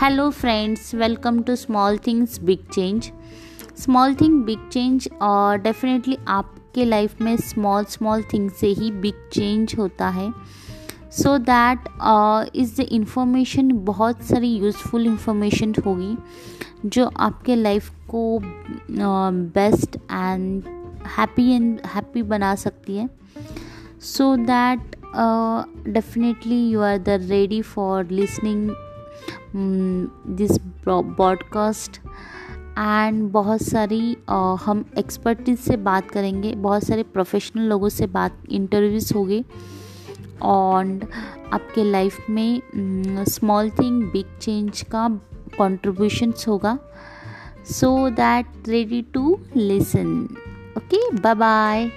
Hello friends welcome to small things big change small thing big change और definitely आपके life में small small thing से ही big change होता है। सो दैट द इंफॉर्मेशन बहुत सारी यूज़फुल इंफॉर्मेशन होगी, जो आपके लाइफ को best and happy and happy बना सकती है। So that definitely you are the ready for listening this broadcast and बहुत सारी हम एक्सपर्टीज से बात करेंगे, बहुत सारे प्रोफेशनल लोगों से बात इंटरव्यूज़ होंगे और आपके लाइफ में स्मॉल थिंग बिग चेंज का कॉन्ट्रीब्यूशंस होगा। So that ready to listen okay bye bye